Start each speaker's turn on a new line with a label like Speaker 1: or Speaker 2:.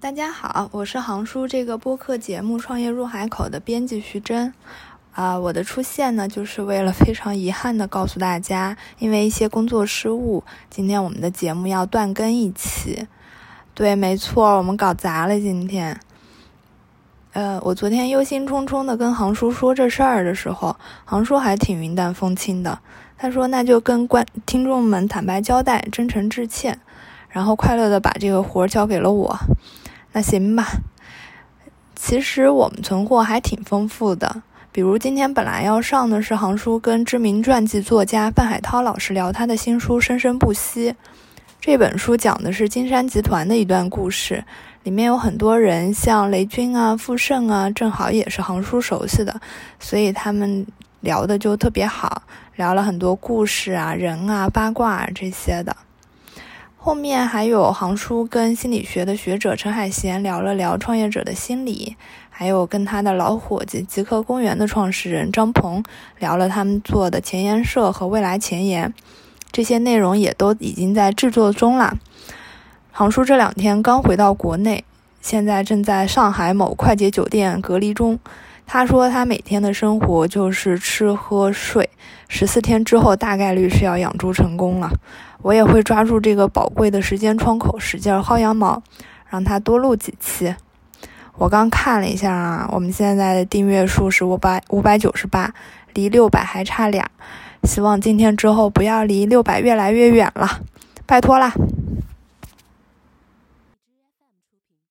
Speaker 1: 大家好，我是航叔这个播客节目《创业入海口》的编辑徐真。啊，我的出现呢，就是为了非常遗憾的告诉大家，因为一些工作失误，今天我们的节目要断更一期。对，没错，我们搞砸了今天。呃，我昨天忧心忡忡的跟航叔说这事儿的时候，航叔还挺云淡风轻的。他说：“那就跟观听众们坦白交代，真诚致歉。”然后快乐的把这个活儿交给了我。那行吧。其实我们存货还挺丰富的。比如今天本来要上的是航叔跟知名传记作家范海涛老师聊他的新书《生生不息》。这本书讲的是金山集团的一段故事，里面有很多人，像雷军啊、傅盛啊，正好也是航叔熟悉的，所以他们聊的就特别好，聊了很多故事啊、人啊、八卦啊这些的。后面还有航叔跟心理学的学者陈海贤聊了聊创业者的心理。还有跟他的老伙计极客公园的创始人张鹏聊了他们做的前沿社和未来前沿，这些内容也都已经在制作中啦。航叔这两天刚回到国内，现在正在上海某快捷酒店隔离中。他说他每天的生活就是吃喝睡，十四天之后大概率是要养猪成功了。我也会抓住这个宝贵的时间窗口，使劲薅羊毛，让他多录几期。我刚看了一下啊，我们现在的订阅数是五百五百九十八，离六百还差俩，希望今天之后不要离六百越来越远了，拜托啦。